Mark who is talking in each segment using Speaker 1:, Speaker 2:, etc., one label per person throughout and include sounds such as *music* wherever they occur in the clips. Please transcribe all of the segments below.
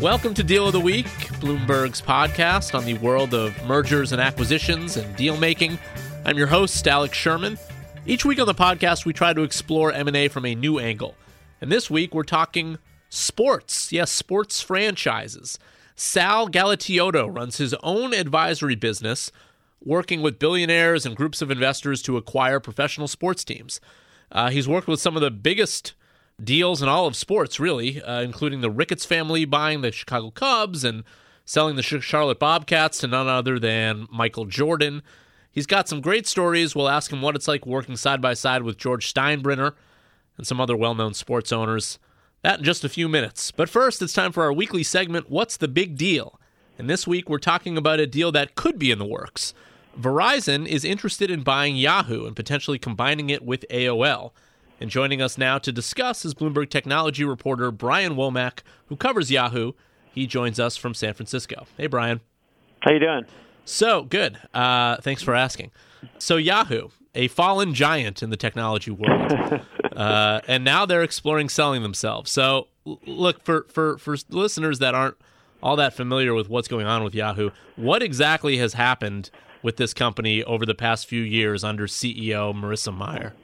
Speaker 1: Welcome to Deal of the Week, Bloomberg's podcast on the world of mergers and acquisitions and deal making. I'm your host, Alex Sherman. Each week on the podcast, we try to explore M&A from a new angle. And this week, we're talking sports. Yes, sports franchises. Sal Galatioto runs his own advisory business, working with billionaires and groups of investors to acquire professional sports teams. Uh, he's worked with some of the biggest deals in all of sports, really, uh, including the Ricketts family buying the Chicago Cubs and selling the Charlotte Bobcats to none other than Michael Jordan. He's got some great stories. We'll ask him what it's like working side by side with George Steinbrenner and some other well known sports owners. That in just a few minutes. But first, it's time for our weekly segment What's the Big Deal? And this week, we're talking about a deal that could be in the works. Verizon is interested in buying Yahoo and potentially combining it with AOL. And joining us now to discuss is Bloomberg technology reporter Brian Womack, who covers Yahoo. He joins us from San Francisco. Hey, Brian.
Speaker 2: How you doing?
Speaker 1: So good. Uh, thanks for asking. So Yahoo, a fallen giant in the technology world, *laughs* uh, and now they're exploring selling themselves. So look for for for listeners that aren't all that familiar with what's going on with Yahoo. What exactly has happened with this company over the past few years under CEO Marissa Mayer?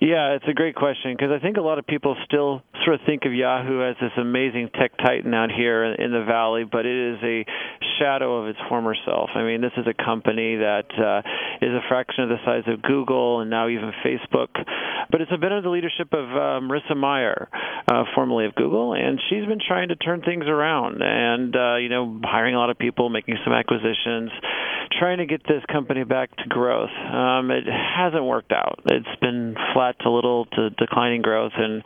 Speaker 2: Yeah, it's a great question because I think a lot of people still sort of think of Yahoo as this amazing tech titan out here in the valley, but it is a shadow of its former self. I mean, this is a company that uh, is a fraction of the size of Google and now even Facebook, but it's been under the leadership of uh, Marissa Mayer, uh, formerly of Google, and she's been trying to turn things around and uh, you know hiring a lot of people, making some acquisitions trying to get this company back to growth. Um, it hasn't worked out. It's been flat to little to declining growth, and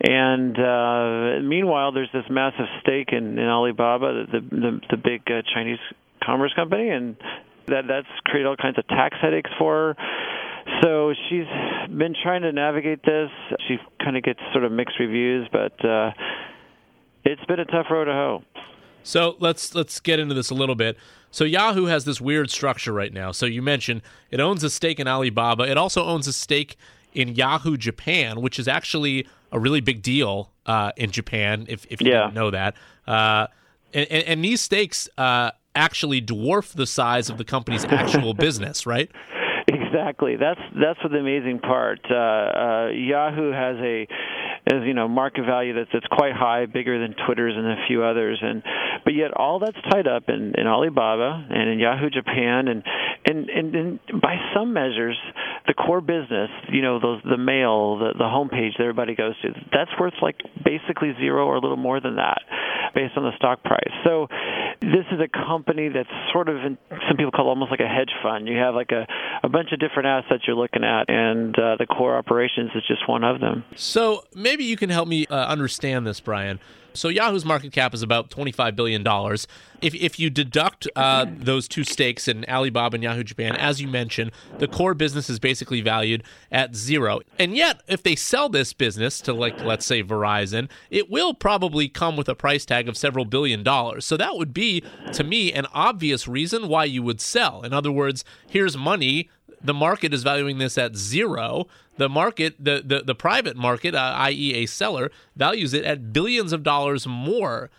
Speaker 2: and uh, meanwhile, there's this massive stake in, in Alibaba, the the, the big uh, Chinese commerce company, and that that's created all kinds of tax headaches for her. So she's been trying to navigate this. She kind of gets sort of mixed reviews, but uh, it's been a tough road to hoe.
Speaker 1: So let's let's get into this a little bit. So Yahoo has this weird structure right now. So you mentioned it owns a stake in Alibaba. It also owns a stake in Yahoo Japan, which is actually a really big deal uh, in Japan. If if you yeah. know that, uh, and, and, these stakes uh, actually dwarf the size of the company's actual *laughs* business, right?
Speaker 2: Exactly. That's that's the amazing part. Uh, uh, Yahoo has a as you know market value that's that's quite high, bigger than Twitter's and a few others, and but yet all that's tied up in, in Alibaba and in Yahoo Japan, and and, and and by some measures, the core business, you know, those the mail, the the homepage that everybody goes to, that's worth like basically zero or a little more than that, based on the stock price. So this is a company that's sort of in, some people call almost like a hedge fund. You have like a a bunch of different assets you're looking at, and uh, the core operations is just one of them.
Speaker 1: So maybe you can help me uh, understand this, Brian. So Yahoo's market cap is about $25 billion. If, if you deduct uh, those two stakes in Alibaba and Yahoo Japan, as you mentioned, the core business is basically valued at zero. And yet, if they sell this business to, like, let's say Verizon, it will probably come with a price tag of several billion dollars. So that would be, to me, an obvious reason why you would sell. In other words, here's money the market is valuing this at zero. The market, the the, the private market, uh, i.e., a seller, values it at billions of dollars more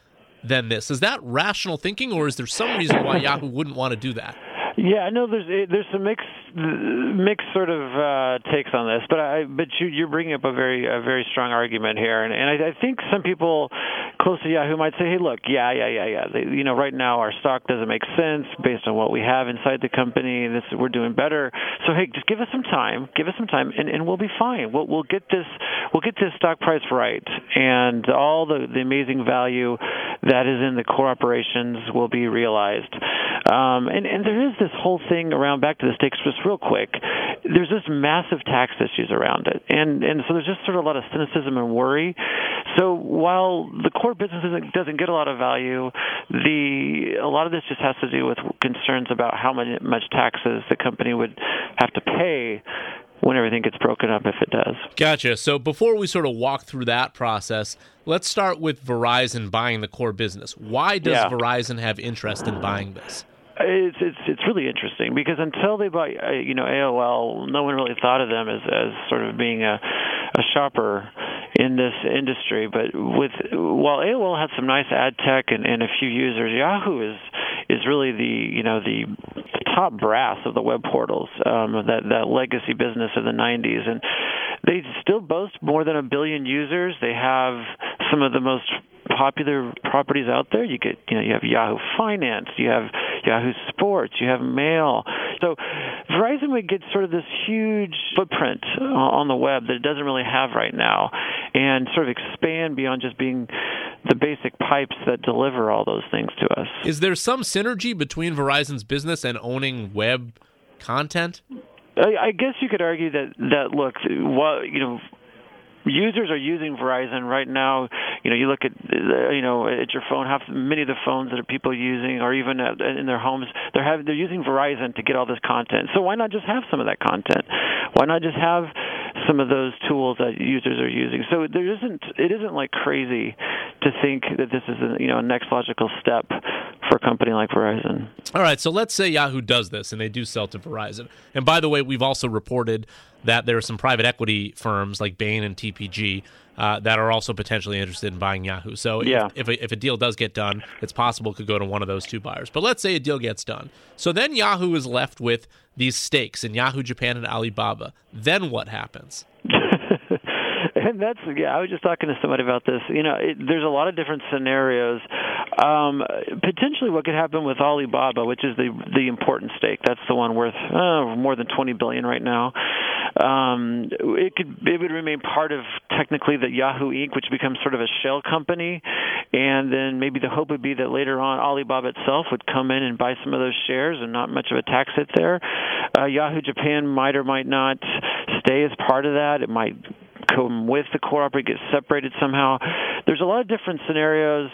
Speaker 1: than this. Is that rational thinking, or is there some reason why Yahoo wouldn't want to do that?
Speaker 2: Yeah, I know there's there's some mixed mixed sort of uh, takes on this, but I but you you're bringing up a very a very strong argument here, and and I, I think some people close to Yahoo might say, hey, look, yeah, yeah, yeah, yeah, they, you know, right now our stock doesn't make sense based on what we have inside the company. This we're doing better, so hey, just give us some time, give us some time, and, and we'll be fine. We'll we'll get this we'll get this stock price right, and all the the amazing value that is in the core operations will be realized. Um, and, and there is this whole thing around back to the stakes just real quick. There's just massive tax issues around it, and and so there's just sort of a lot of cynicism and worry. So while the core business doesn't, doesn't get a lot of value, the a lot of this just has to do with concerns about how much, much taxes the company would have to pay when everything gets broken up if it does.
Speaker 1: Gotcha. So before we sort of walk through that process, let's start with Verizon buying the core business. Why does yeah. Verizon have interest in buying this?
Speaker 2: It's it's it's really interesting because until they bought uh, you know AOL, no one really thought of them as as sort of being a a shopper in this industry. But with while AOL had some nice ad tech and, and a few users, Yahoo is is really the you know the top brass of the web portals, um, that that legacy business of the 90s, and they still boast more than a billion users. They have some of the most popular properties out there. You get, you know, you have Yahoo Finance, you have Yahoo Sports, you have Mail. So Verizon would get sort of this huge footprint on the web that it doesn't really have right now, and sort of expand beyond just being the basic pipes that deliver all those things to us.
Speaker 1: Is there some synergy between Verizon's business and owning web content?
Speaker 2: I, guess you could argue that that look, what you know, users are using Verizon right now. You know, you look at uh, you know at your phone. Half many of the phones that are people using, or even at, uh, in their homes, they're having they're using Verizon to get all this content. So why not just have some of that content? Why not just have some of those tools that users are using? So there isn't it isn't like crazy to think that this is a, you know a next logical step for a company like Verizon.
Speaker 1: All right, so let's say Yahoo does this and they do sell to Verizon. And by the way, we've also reported that there are some private equity firms like Bain and TPG uh, that are also potentially interested in buying Yahoo. So yeah. if, if a, if, a, deal does get done, it's possible it could go to one of those two buyers. But let's say a deal gets done. So then Yahoo is left with these stakes in Yahoo Japan and Alibaba. Then what happens? *laughs* *laughs*
Speaker 2: and that's yeah. I was just talking to somebody about this. You know, it, there's a lot of different scenarios. Um, potentially, what could happen with Alibaba, which is the the important stake. That's the one worth uh, more than 20 billion right now. Um, it could it would remain part of technically the Yahoo Inc., which becomes sort of a shell company, and then maybe the hope would be that later on Alibaba itself would come in and buy some of those shares, and not much of a tax hit there. Uh, Yahoo Japan might or might not stay as part of that. It might come with the core operator, get separated somehow. There's a lot of different scenarios.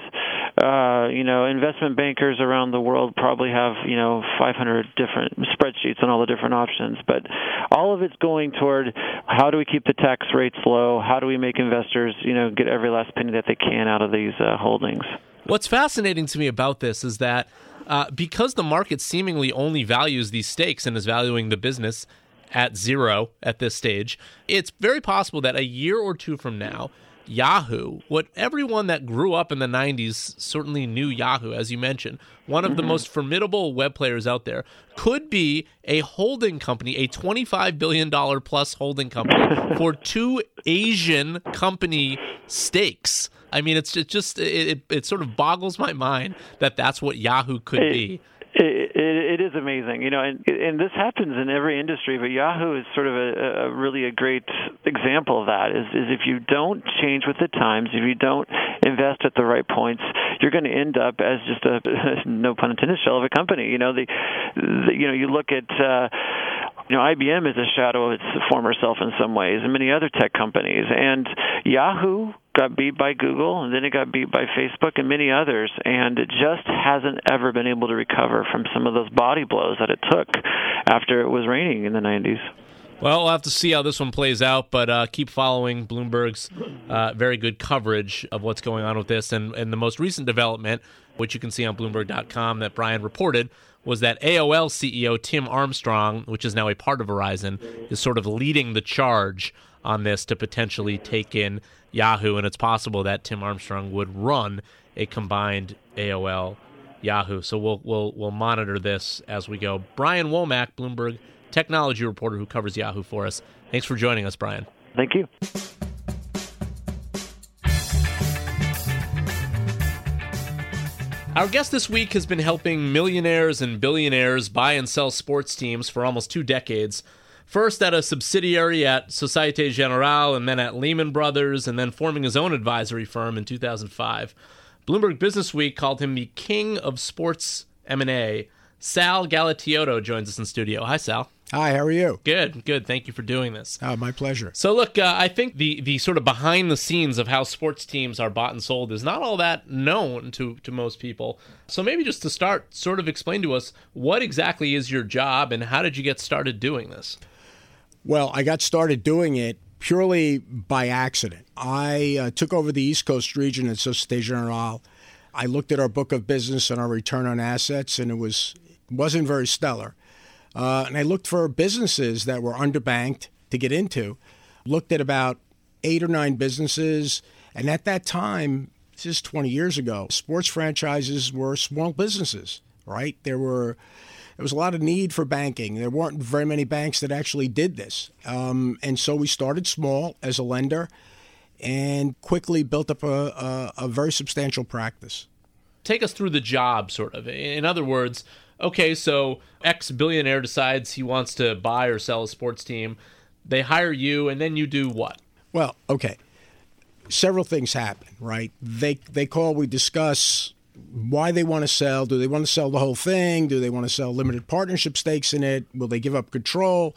Speaker 2: Uh, you know, investment bankers around the world probably have you know 500 different spreadsheets on all the different options, but all of it's going toward how do we keep the tax rates low? How do we make investors you know get every last penny that they can out of these uh, holdings?
Speaker 1: What's fascinating to me about this is that. Uh, because the market seemingly only values these stakes and is valuing the business at zero at this stage, it's very possible that a year or two from now, Yahoo, what everyone that grew up in the 90s certainly knew Yahoo, as you mentioned, one of mm-hmm. the most formidable web players out there, could be a holding company, a $25 billion plus holding company *laughs* for two Asian company stakes. I mean, it's just, it, it, it, sort of boggles my mind that that's what Yahoo could be.
Speaker 2: It, it, it is amazing, you know, and and this happens in every industry, but Yahoo is sort of a, a really a great example of that. Is is if you don't change with the times, if you don't invest at the right points, you're going to end up as just a *laughs* no pun intended shell of a company. You know, the, the you know you look at. Uh, you know, IBM is a shadow of its former self in some ways, and many other tech companies. And Yahoo got beat by Google, and then it got beat by Facebook and many others, and it just hasn't ever been able to recover from some of those body blows that it took after it was reigning in the 90s.
Speaker 1: Well, we'll have to see how this one plays out, but uh, keep following Bloomberg's uh, very good coverage of what's going on with this. And, and the most recent development, which you can see on Bloomberg.com, that Brian reported was that AOL CEO Tim Armstrong, which is now a part of Verizon, is sort of leading the charge on this to potentially take in Yahoo, and it's possible that Tim Armstrong would run a combined AOL Yahoo. So we'll we'll we'll monitor this as we go. Brian Womack, Bloomberg technology reporter who covers Yahoo for us. Thanks for joining us, Brian.
Speaker 2: Thank you.
Speaker 1: Our guest this week has been helping millionaires and billionaires buy and sell sports teams for almost two decades first at a subsidiary at Societe Generale and then at Lehman Brothers and then forming his own advisory firm in 2005. Bloomberg Businessweek called him the king of sports M&A. Sal Galatioto joins us in studio. Hi, Sal.
Speaker 3: Hi, how are you?
Speaker 1: Good, good. Thank you for doing this.
Speaker 3: Oh, my pleasure.
Speaker 1: So, look, uh, I think the the sort of behind the scenes of how sports teams are bought and sold is not all that known to to most people. So, maybe just to start, sort of explain to us what exactly is your job and how did you get started doing this?
Speaker 3: Well, I got started doing it purely by accident. I uh, took over the East Coast region at Societe Generale. I looked at our book of business and our return on assets, and it was wasn't very stellar. Uh, and I looked for businesses that were underbanked to get into. Looked at about eight or nine businesses. And at that time, this is 20 years ago, sports franchises were small businesses, right? There were there was a lot of need for banking. There weren't very many banks that actually did this. Um, and so we started small as a lender and quickly built up a, a, a very substantial practice.
Speaker 1: Take us through the job, sort of. In other words, okay, so X billionaire decides he wants to buy or sell a sports team. They hire you, and then you do what?
Speaker 3: Well, okay. Several things happen, right? They they call, we discuss why they want to sell. Do they want to sell the whole thing? Do they want to sell limited partnership stakes in it? Will they give up control?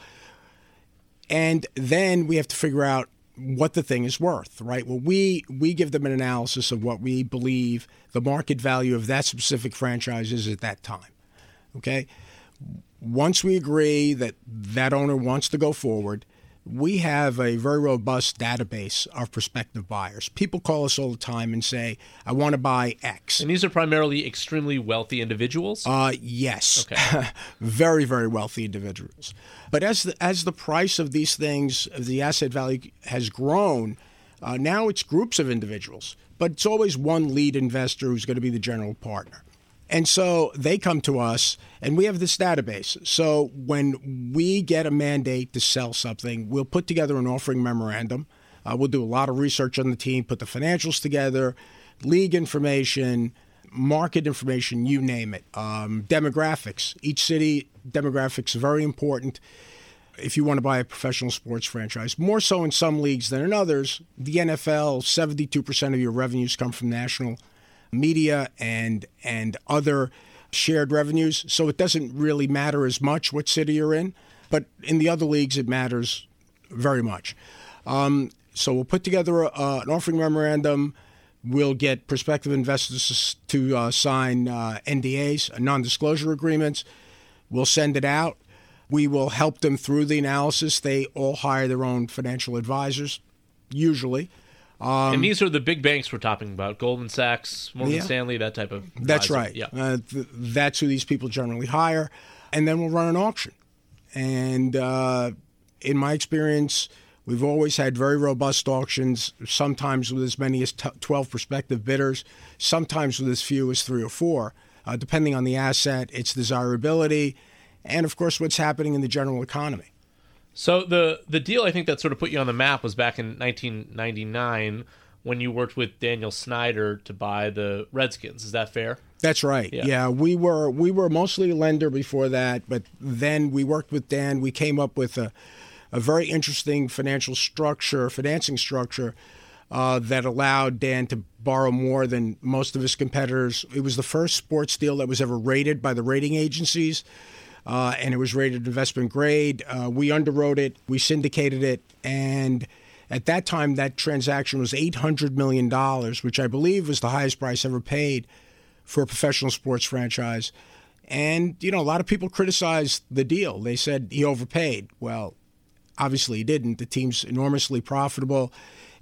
Speaker 3: And then we have to figure out what the thing is worth, right? Well, we we give them an analysis of what we believe the market value of that specific franchise is at that time. Okay? Once we agree that that owner wants to go forward, we have a very robust database of prospective buyers. People call us all the time and say, "I want to buy X."
Speaker 1: And these are primarily extremely wealthy individuals.
Speaker 3: Uh, yes, okay. *laughs* very very wealthy individuals. But as the, as the price of these things, the asset value has grown, uh, now it's groups of individuals. But it's always one lead investor who's going to be the general partner. And so they come to us, and we have this database. So when we get a mandate to sell something, we'll put together an offering memorandum. Uh, we'll do a lot of research on the team, put the financials together, league information, market information, you name it. Um, demographics. Each city demographics are very important if you want to buy a professional sports franchise. More so in some leagues than in others. The NFL, 72% of your revenues come from national media and and other shared revenues. So it doesn't really matter as much what city you're in, but in the other leagues it matters very much. Um, so we'll put together a, an offering memorandum. We'll get prospective investors to uh, sign uh, NDAs, non-disclosure agreements. We'll send it out. We will help them through the analysis. They all hire their own financial advisors, usually.
Speaker 1: Um, and these are the big banks we're talking about: Goldman Sachs, Morgan yeah. Stanley, that type of.
Speaker 3: Advisor. That's right. Yeah, uh, th- that's who these people generally hire, and then we'll run an auction. And uh, in my experience, we've always had very robust auctions. Sometimes with as many as t- twelve prospective bidders, sometimes with as few as three or four, uh, depending on the asset, its desirability, and of course what's happening in the general economy.
Speaker 1: So the the deal I think that sort of put you on the map was back in 1999 when you worked with Daniel Snyder to buy the Redskins. Is that fair?
Speaker 3: That's right. Yeah. yeah. we were we were mostly a lender before that, but then we worked with Dan. We came up with a a very interesting financial structure, financing structure uh, that allowed Dan to borrow more than most of his competitors. It was the first sports deal that was ever rated by the rating agencies uh, and it was rated investment grade. Uh, we underwrote it, we syndicated it, and at that time, that transaction was $800 million, which I believe was the highest price ever paid for a professional sports franchise. And, you know, a lot of people criticized the deal. They said he overpaid. Well, obviously he didn't. The team's enormously profitable,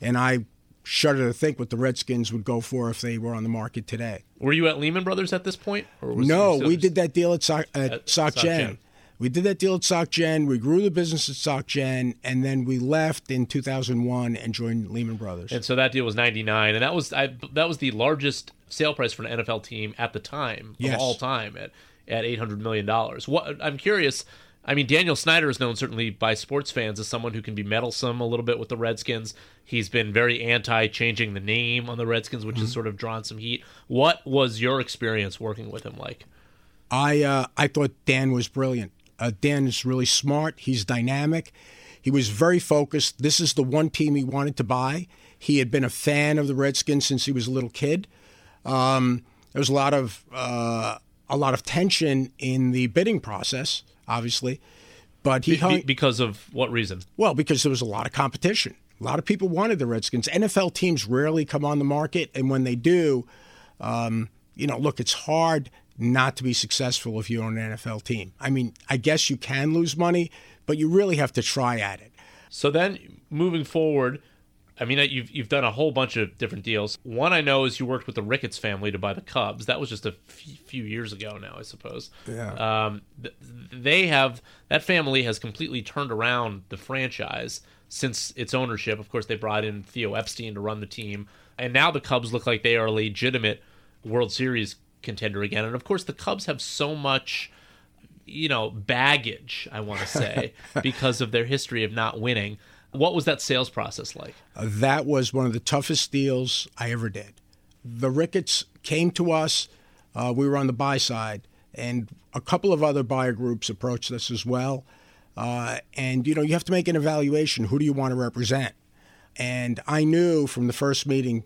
Speaker 3: and I shudder to think what the Redskins would go for if they were on the market today.
Speaker 1: Were you at Lehman Brothers at this point?
Speaker 3: no, we did that deal at, so- at, at. We did that deal at SocGen. We grew the business at SocGen, and then we left in 2001 and joined Lehman Brothers.
Speaker 1: And so that deal was 99, and that was I, that was the largest sale price for an NFL team at the time
Speaker 3: yes.
Speaker 1: of all time at at 800 million dollars. What I'm curious I mean, Daniel Snyder is known certainly by sports fans as someone who can be meddlesome a little bit with the Redskins. He's been very anti changing the name on the Redskins, which mm-hmm. has sort of drawn some heat. What was your experience working with him like?
Speaker 3: I uh, I thought Dan was brilliant. Uh, Dan is really smart. He's dynamic. He was very focused. This is the one team he wanted to buy. He had been a fan of the Redskins since he was a little kid. Um, there was a lot of uh, a lot of tension in the bidding process obviously. But he hung,
Speaker 1: because of what reason?
Speaker 3: Well, because there was a lot of competition. A lot of people wanted the Redskins. NFL teams rarely come on the market, and when they do, um, you know, look, it's hard not to be successful if you own an NFL team. I mean, I guess you can lose money, but you really have to try at it.
Speaker 1: So then, moving forward, I mean, you've you've done a whole bunch of different deals. One I know is you worked with the Ricketts family to buy the Cubs. That was just a few years ago now, I suppose.
Speaker 3: Yeah.
Speaker 1: Um, they have that family has completely turned around the franchise since its ownership. Of course, they brought in Theo Epstein to run the team, and now the Cubs look like they are a legitimate World Series contender again. And of course, the Cubs have so much you know baggage i want to say *laughs* because of their history of not winning what was that sales process like?
Speaker 3: Uh, that was one of the toughest deals I ever did. The Ricketts came to us. Uh, we were on the buy side, and a couple of other buyer groups approached us as well. Uh, and you know, you have to make an evaluation. Who do you want to represent? And I knew from the first meeting,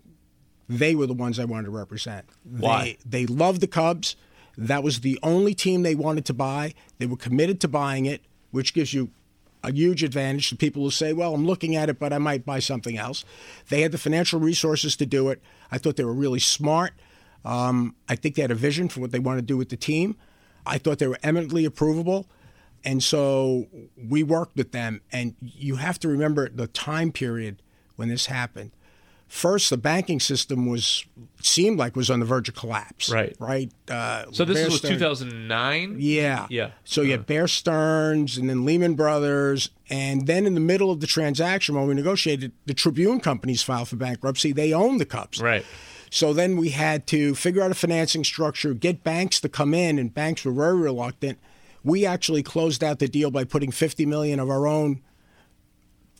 Speaker 3: they were the ones I wanted to represent.
Speaker 1: Why?
Speaker 3: They, they loved the Cubs. That was the only team they wanted to buy. They were committed to buying it, which gives you a huge advantage to people who say, well, I'm looking at it, but I might buy something else. They had the financial resources to do it. I thought they were really smart. Um, I think they had a vision for what they want to do with the team. I thought they were eminently approvable. And so we worked with them. And you have to remember the time period when this happened first the banking system was seemed like was on the verge of collapse.
Speaker 1: Right.
Speaker 3: Right.
Speaker 1: Uh, so this Bear was 2009.
Speaker 3: Yeah.
Speaker 1: Yeah.
Speaker 3: So you had Bear Stearns and then Lehman Brothers, and then in the middle of the transaction when we negotiated, the Tribune companies filed for bankruptcy. They owned the Cubs.
Speaker 1: Right.
Speaker 3: So then we had to figure out a financing structure, get banks to come in, and banks were very reluctant. We actually closed out the deal by putting 50 million of our own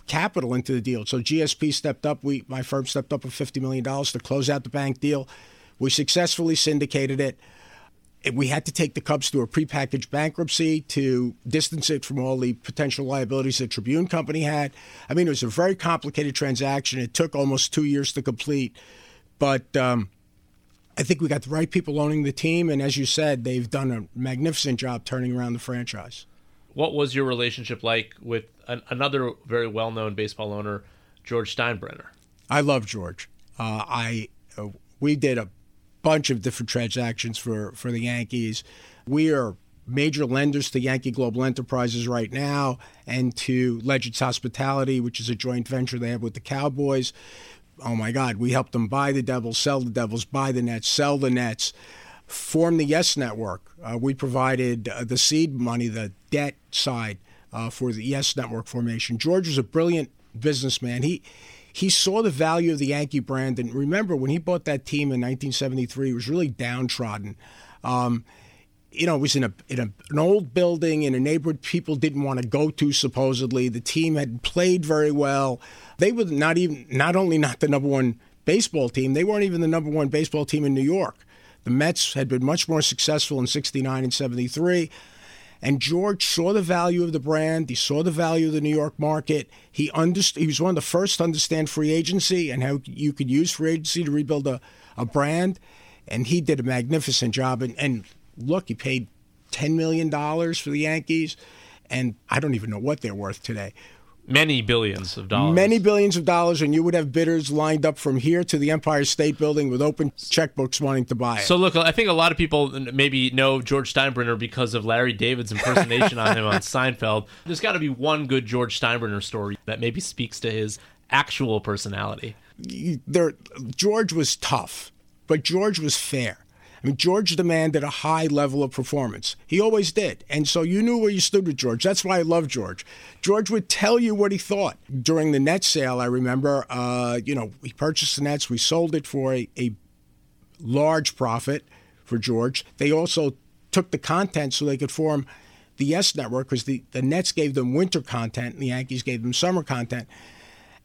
Speaker 3: capital into the deal. So GSP stepped up. We, my firm stepped up with $50 million to close out the bank deal. We successfully syndicated it. We had to take the Cubs through a prepackaged bankruptcy to distance it from all the potential liabilities the Tribune Company had. I mean, it was a very complicated transaction. It took almost two years to complete. But um, I think we got the right people owning the team. And as you said, they've done a magnificent job turning around the franchise.
Speaker 1: What was your relationship like with an, another very well known baseball owner, George Steinbrenner.
Speaker 3: I love George. Uh, I uh, we did a bunch of different transactions for for the Yankees. We are major lenders to Yankee Global Enterprises right now and to Legends Hospitality, which is a joint venture they have with the Cowboys. Oh my God, we helped them buy the Devils, sell the Devils, buy the Nets, sell the Nets, form the Yes Network. Uh, we provided uh, the seed money, the debt side uh, for the Yes Network formation. George was a brilliant businessman. He he saw the value of the Yankee brand, and remember when he bought that team in 1973, it was really downtrodden. Um, you know, it was in a in a, an old building in a neighborhood people didn't want to go to. Supposedly, the team had played very well. They were not even not only not the number one baseball team, they weren't even the number one baseball team in New York. The Mets had been much more successful in '69 and '73. And George saw the value of the brand. He saw the value of the New York market. He understood. He was one of the first to understand free agency and how you could use free agency to rebuild a, a brand. And he did a magnificent job. And, and look, he paid ten million dollars for the Yankees, and I don't even know what they're worth today
Speaker 1: many billions of dollars.
Speaker 3: Many billions of dollars, and you would have bidders lined up from here to the Empire State Building with open checkbooks wanting to buy it.
Speaker 1: So, look, I think a lot of people maybe know George Steinbrenner because of Larry David's impersonation on him on *laughs* Seinfeld. There's got to be one good George Steinbrenner story that maybe speaks to his actual personality.
Speaker 3: There, George was tough, but George was fair. I mean, George demanded a high level of performance. He always did. And so you knew where you stood with George. That's why I love George. George would tell you what he thought. During the net sale, I remember, uh, you know, we purchased the nets, we sold it for a, a large profit for George. They also took the content so they could form the Yes Network because the, the Nets gave them winter content and the Yankees gave them summer content.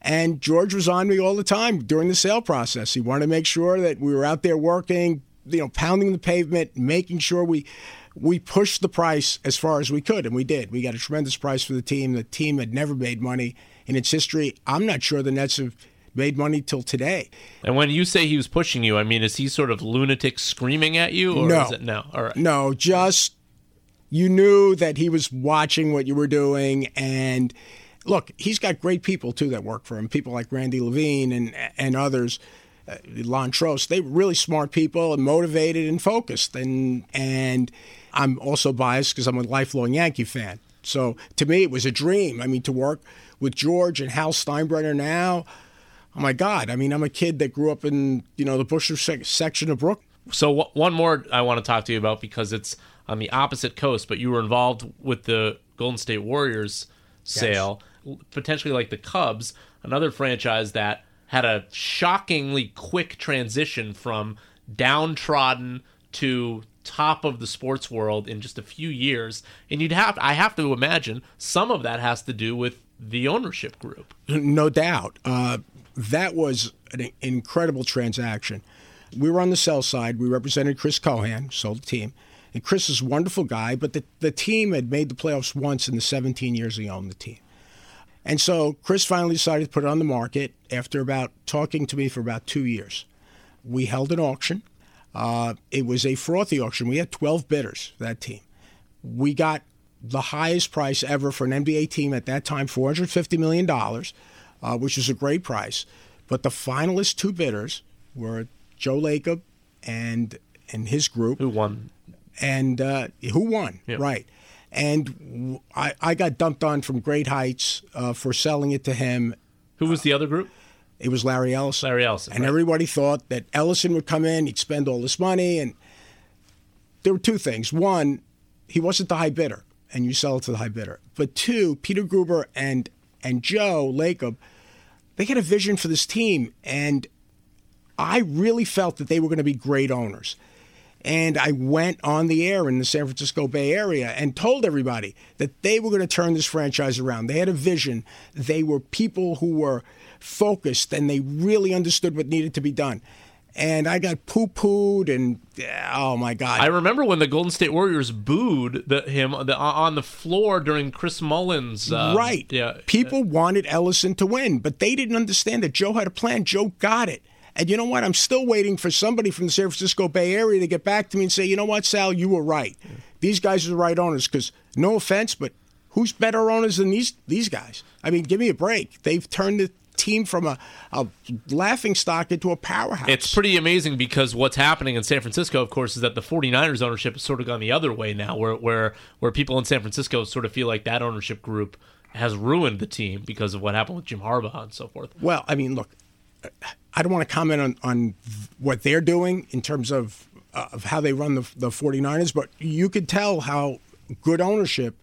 Speaker 3: And George was on me all the time during the sale process. He wanted to make sure that we were out there working, you know, pounding the pavement, making sure we we pushed the price as far as we could, and we did. We got a tremendous price for the team. The team had never made money in its history. I'm not sure the Nets have made money till today.
Speaker 1: And when you say he was pushing you, I mean, is he sort of lunatic screaming at you, or
Speaker 3: no,
Speaker 1: is it no? All right,
Speaker 3: no, just you knew that he was watching what you were doing, and look, he's got great people too that work for him. People like Randy Levine and and others uh, Lonn Trost, they were really smart people and motivated and focused. And and I'm also biased because I'm a lifelong Yankee fan. So to me, it was a dream. I mean, to work with George and Hal Steinbrenner now, oh my God. I mean, I'm a kid that grew up in, you know, the Bushwick sec- section of Brooklyn.
Speaker 1: So w- one more I want to talk to you about because it's on the opposite coast, but you were involved with the Golden State Warriors sale, yes. potentially like the Cubs, another franchise that had a shockingly quick transition from downtrodden to top of the sports world in just a few years. And you'd have i have to imagine some of that has to do with the ownership group.
Speaker 3: No doubt. Uh, that was an incredible transaction. We were on the sell side. We represented chris cohan sold the team. And chris is a wonderful guy but the, the team had made the playoffs once in the 17 years he owned the team and so chris finally decided to put it on the market after about talking to me for about two years we held an auction uh, it was a frothy auction. We had 12 bidders that team. We got the highest price ever for an NBA team at that time, $450 million, uh, which was a great price. But the finalist two bidders were Joe Lacob and and his group.
Speaker 1: Who won?
Speaker 3: And uh, who won? Yep. Right. And I, I got dumped on from great heights uh, for selling it to him.
Speaker 1: Who was the other group?
Speaker 3: It was Larry Ellison.
Speaker 1: Larry Ellison.
Speaker 3: And
Speaker 1: right.
Speaker 3: everybody thought that Ellison would come in, he'd spend all this money. And there were two things. One, he wasn't the high bidder, and you sell it to the high bidder. But two, Peter Guber and and Joe Lacob, they had a vision for this team. And I really felt that they were going to be great owners. And I went on the air in the San Francisco Bay Area and told everybody that they were going to turn this franchise around. They had a vision. They were people who were focused and they really understood what needed to be done. And I got poo pooed, and oh my God.
Speaker 1: I remember when the Golden State Warriors booed the, him the, on the floor during Chris Mullin's.
Speaker 3: Uh, right. Yeah. People wanted Ellison to win, but they didn't understand that Joe had a plan. Joe got it. And you know what? I'm still waiting for somebody from the San Francisco Bay Area to get back to me and say, you know what, Sal, you were right. These guys are the right owners. Because no offense, but who's better owners than these these guys? I mean, give me a break. They've turned the team from a, a laughing stock into a powerhouse.
Speaker 1: It's pretty amazing because what's happening in San Francisco, of course, is that the 49ers ownership has sort of gone the other way now, where where where people in San Francisco sort of feel like that ownership group has ruined the team because of what happened with Jim Harbaugh and so forth.
Speaker 3: Well, I mean, look, I don't want to comment on, on what they're doing in terms of uh, of how they run the, the 49ers, but you could tell how good ownership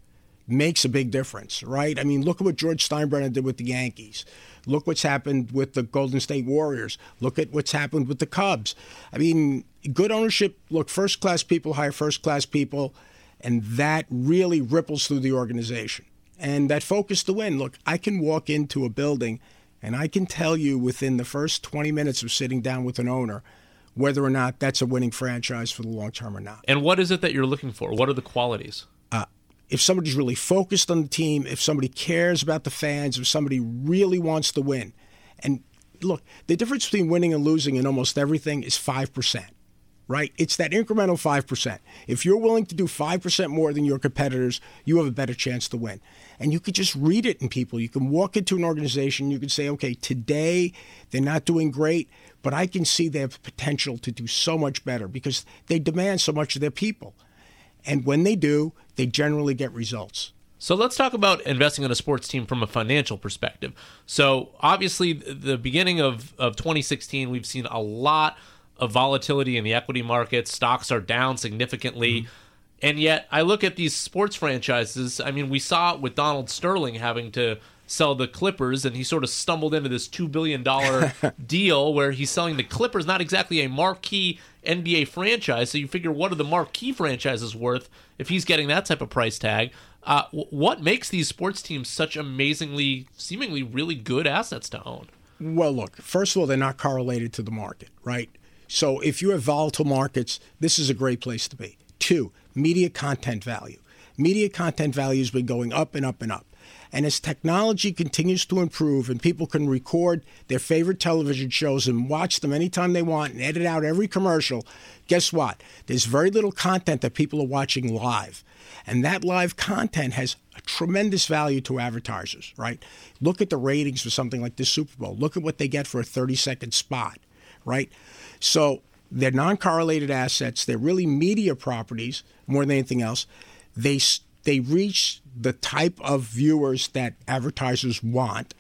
Speaker 3: makes a big difference, right? I mean, look at what George Steinbrenner did with the Yankees. Look what's happened with the Golden State Warriors. Look at what's happened with the Cubs. I mean, good ownership. Look, first class people hire first class people, and that really ripples through the organization. And that focus to win. Look, I can walk into a building and I can tell you within the first 20 minutes of sitting down with an owner whether or not that's a winning franchise for the long term or not.
Speaker 1: And what is it that you're looking for? What are the qualities?
Speaker 3: Uh, if somebody's really focused on the team, if somebody cares about the fans, if somebody really wants to win. And look, the difference between winning and losing in almost everything is 5%, right? It's that incremental 5%. If you're willing to do 5% more than your competitors, you have a better chance to win. And you could just read it in people. You can walk into an organization, you can say, okay, today they're not doing great, but I can see they have potential to do so much better because they demand so much of their people. And when they do, they generally get results.
Speaker 1: So let's talk about investing in a sports team from a financial perspective. So obviously, the beginning of, of 2016, we've seen a lot of volatility in the equity markets. Stocks are down significantly. Mm-hmm. And yet, I look at these sports franchises. I mean, we saw it with Donald Sterling having to sell the Clippers, and he sort of stumbled into this $2 billion *laughs* deal where he's selling the Clippers, not exactly a marquee NBA franchise. So you figure, what are the marquee franchises worth if he's getting that type of price tag? Uh, what makes these sports teams such amazingly, seemingly really good assets to own?
Speaker 3: Well, look, first of all, they're not correlated to the market, right? So if you have volatile markets, this is a great place to be. Two, media content value. Media content value has been going up and up and up. And as technology continues to improve and people can record their favorite television shows and watch them anytime they want and edit out every commercial, guess what? There's very little content that people are watching live. And that live content has a tremendous value to advertisers, right? Look at the ratings for something like the Super Bowl. Look at what they get for a 30 second spot, right? So they're non correlated assets. They're really media properties more than anything else. They, they reach the type of viewers that advertisers want.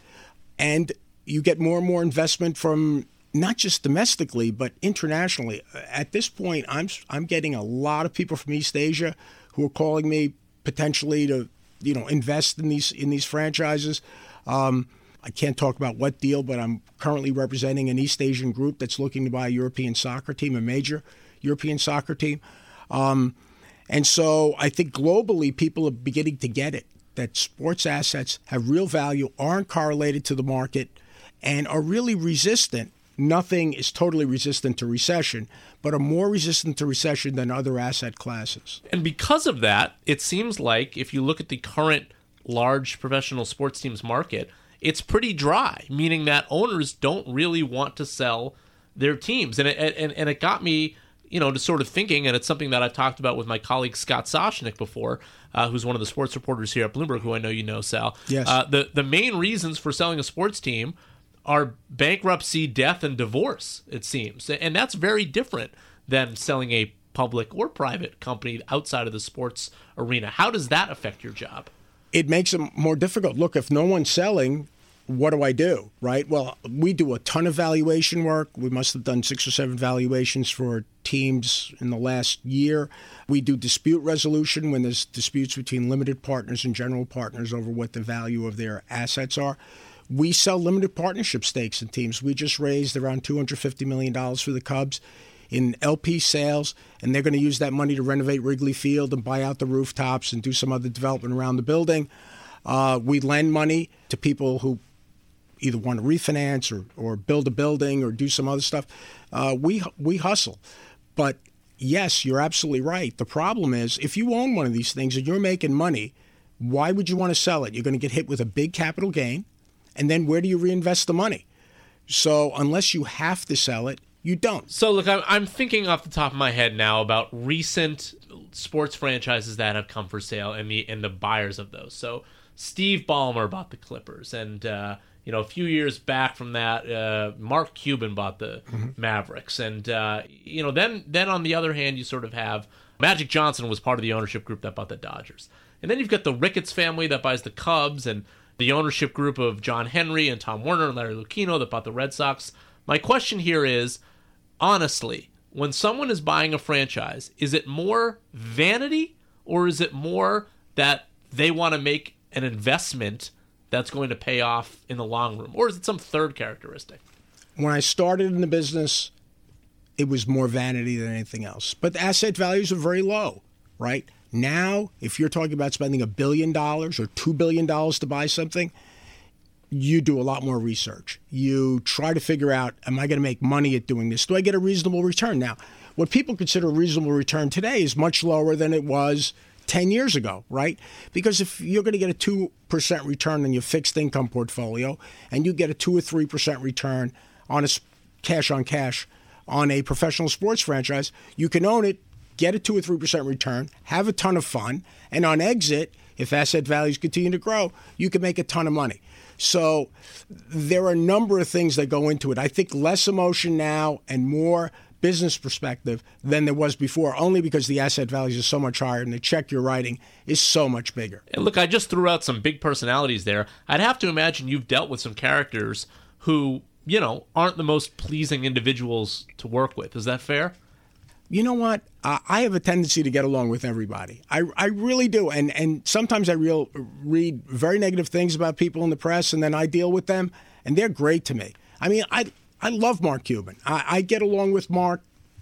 Speaker 3: And you get more and more investment from not just domestically but internationally. At this point, I'm I'm getting a lot of people from East Asia who are calling me potentially to you know invest in these in these franchises. Um, I can't talk about what deal, but I'm currently representing an East Asian group that's looking to buy a European soccer team, a major European soccer team. Um, and so I think globally, people are beginning to get it that sports assets have real value, aren't correlated to the market, and are really resistant. Nothing is totally resistant to recession, but are more resistant to recession than other asset classes.
Speaker 1: And because of that, it seems like if you look at the current large professional sports teams market, it's pretty dry, meaning that owners don't really want to sell their teams. And it, and, and it got me you know, to sort of thinking, and it's something that I've talked about with my colleague Scott Soshnick before, uh, who's one of the sports reporters here at Bloomberg, who I know you know, Sal.
Speaker 3: Yes.
Speaker 1: Uh, the the main reasons for selling a sports team are bankruptcy, death, and divorce. It seems, and that's very different than selling a public or private company outside of the sports arena. How does that affect your job?
Speaker 3: It makes it more difficult. Look, if no one's selling, what do I do? Right? Well, we do a ton of valuation work. We must have done six or seven valuations for teams in the last year. We do dispute resolution when there's disputes between limited partners and general partners over what the value of their assets are. We sell limited partnership stakes in teams. We just raised around $250 million for the Cubs in LP sales, and they're going to use that money to renovate Wrigley Field and buy out the rooftops and do some other development around the building. Uh, we lend money to people who either want to refinance or, or build a building or do some other stuff. Uh, we we hustle, but yes, you're absolutely right. The problem is if you own one of these things and you're making money, why would you want to sell it? You're going to get hit with a big capital gain, and then where do you reinvest the money? So unless you have to sell it, you don't.
Speaker 1: So look, I'm thinking off the top of my head now about recent sports franchises that have come for sale and the and the buyers of those. So Steve Ballmer bought the Clippers, and uh, you know, a few years back from that, uh, Mark Cuban bought the mm-hmm. Mavericks, and uh, you know, then then on the other hand, you sort of have Magic Johnson was part of the ownership group that bought the Dodgers, and then you've got the Ricketts family that buys the Cubs, and the ownership group of John Henry and Tom Werner and Larry Lucchino that bought the Red Sox. My question here is, honestly, when someone is buying a franchise, is it more vanity or is it more that they want to make an investment? that's going to pay off in the long run? Or is it some third characteristic?
Speaker 3: When I started in the business, it was more vanity than anything else. But the asset values are very low, right? Now, if you're talking about spending a billion dollars or two billion dollars to buy something, you do a lot more research. You try to figure out, am I going to make money at doing this? Do I get a reasonable return? Now, what people consider a reasonable return today is much lower than it was 10 years ago, right? Because if you're going to get a 2% return on your fixed income portfolio and you get a 2 or 3% return on a cash on cash on a professional sports franchise, you can own it, get a 2 or 3% return, have a ton of fun, and on exit, if asset values continue to grow, you can make a ton of money. So there are a number of things that go into it. I think less emotion now and more business perspective than there was before, only because the asset values are so much higher and the check you're writing is so much bigger.
Speaker 1: And look, I just threw out some big personalities there. I'd have to imagine you've dealt with some characters who, you know, aren't the most pleasing individuals to work with. Is that fair?
Speaker 3: You know what? I have a tendency to get along with everybody. I, I really do. And and sometimes I real, read very negative things about people in the press, and then I deal with them, and they're great to me. I mean, I I love Mark Cuban. I, I get along with Mark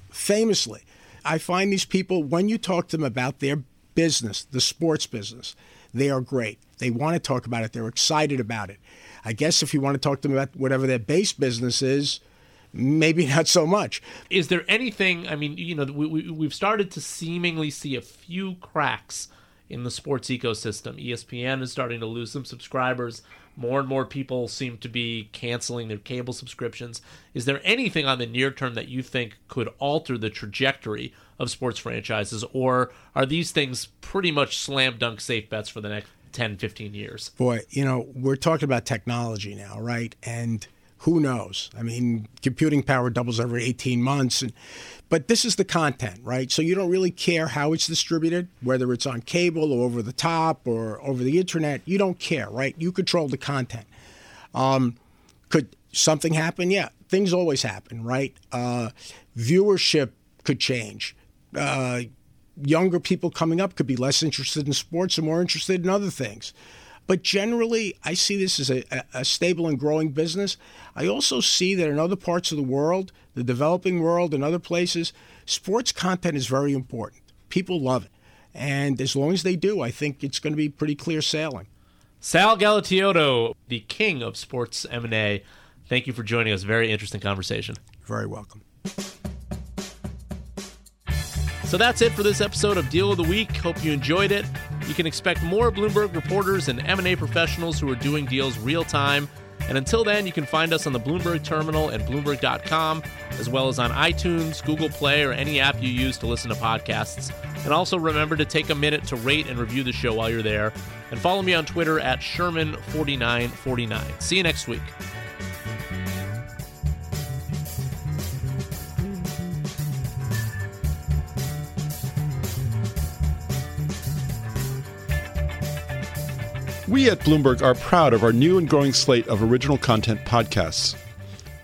Speaker 3: famously. I find these people, when you talk to them about their business, the sports business, they are great. They want to talk about it, they're excited about it. I guess if you want to talk to them about whatever their base business is, maybe not so much.
Speaker 1: Is there anything, I mean, you know, we, we, we've started to seemingly see a few cracks in the sports ecosystem. ESPN is starting to lose some subscribers. More and more people seem to be canceling their cable subscriptions. Is there anything on the near term that you think could alter the trajectory of sports franchises, or are these things pretty much slam dunk safe bets for the next 10, 15 years?
Speaker 3: Boy, you know, we're talking about technology now, right? And who knows? I mean, computing power doubles every 18 months. And, but this is the content, right? So you don't really care how it's distributed, whether it's on cable or over the top or over the internet. You don't care, right? You control the content. Um, Could something happen? Yeah, things always happen, right? Uh, viewership could change. Uh, younger people coming up could be less interested in sports and more interested in other things. But generally, I see this as a, a, stable and growing business. I also see that in other parts of the world, the developing world, and other places, sports content is very important. People love it. And as long as they do, I think it's going to be pretty clear sailing.
Speaker 1: Sal Galatioto, the king of sports M&A, thank you for joining us. Very interesting conversation.
Speaker 3: You're Very welcome.
Speaker 1: So that's it for this episode of Deal of the Week. Hope you enjoyed it. You can expect more Bloomberg reporters and M&A professionals who are doing deals real time. And until then, you can find us on the Bloomberg terminal and Bloomberg.com, as well as on iTunes, Google Play, or any app you use to listen to podcasts. And also remember to take a minute to rate and review the show while you're there. And follow me on Twitter at Sherman4949. See you next week.
Speaker 4: We at Bloomberg are proud of our new and growing slate of original content podcasts.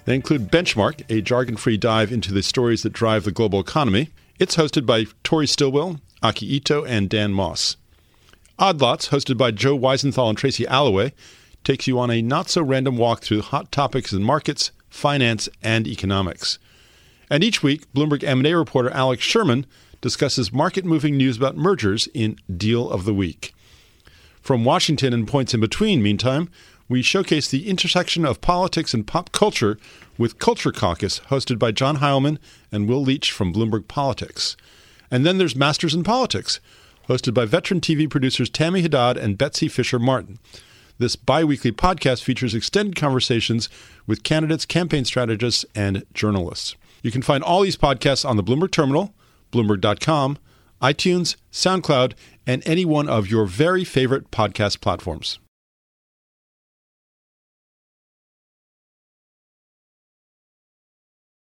Speaker 4: They include Benchmark, a jargon free dive into the stories that drive the global economy. It's hosted by Tori Stillwell, Aki Ito, and Dan Moss. Odd Lots, hosted by Joe Weisenthal and Tracy Alloway, takes you on a not so random walk through hot topics in markets, finance, and economics. And each week, Bloomberg M&A reporter Alex Sherman discusses market-moving news about mergers in Deal of the Week. From Washington and points in between, meantime, we showcase the intersection of politics and pop culture with Culture Caucus, hosted by John Heilemann and Will Leitch from Bloomberg Politics. And then there's Masters in Politics, hosted by veteran TV producers Tammy Haddad and Betsy Fischer Martin. This bi weekly podcast features extended conversations with candidates, campaign strategists, and journalists. You can find all these podcasts on the Bloomberg Terminal, Bloomberg.com, iTunes, SoundCloud, and any one of your very favorite podcast platforms.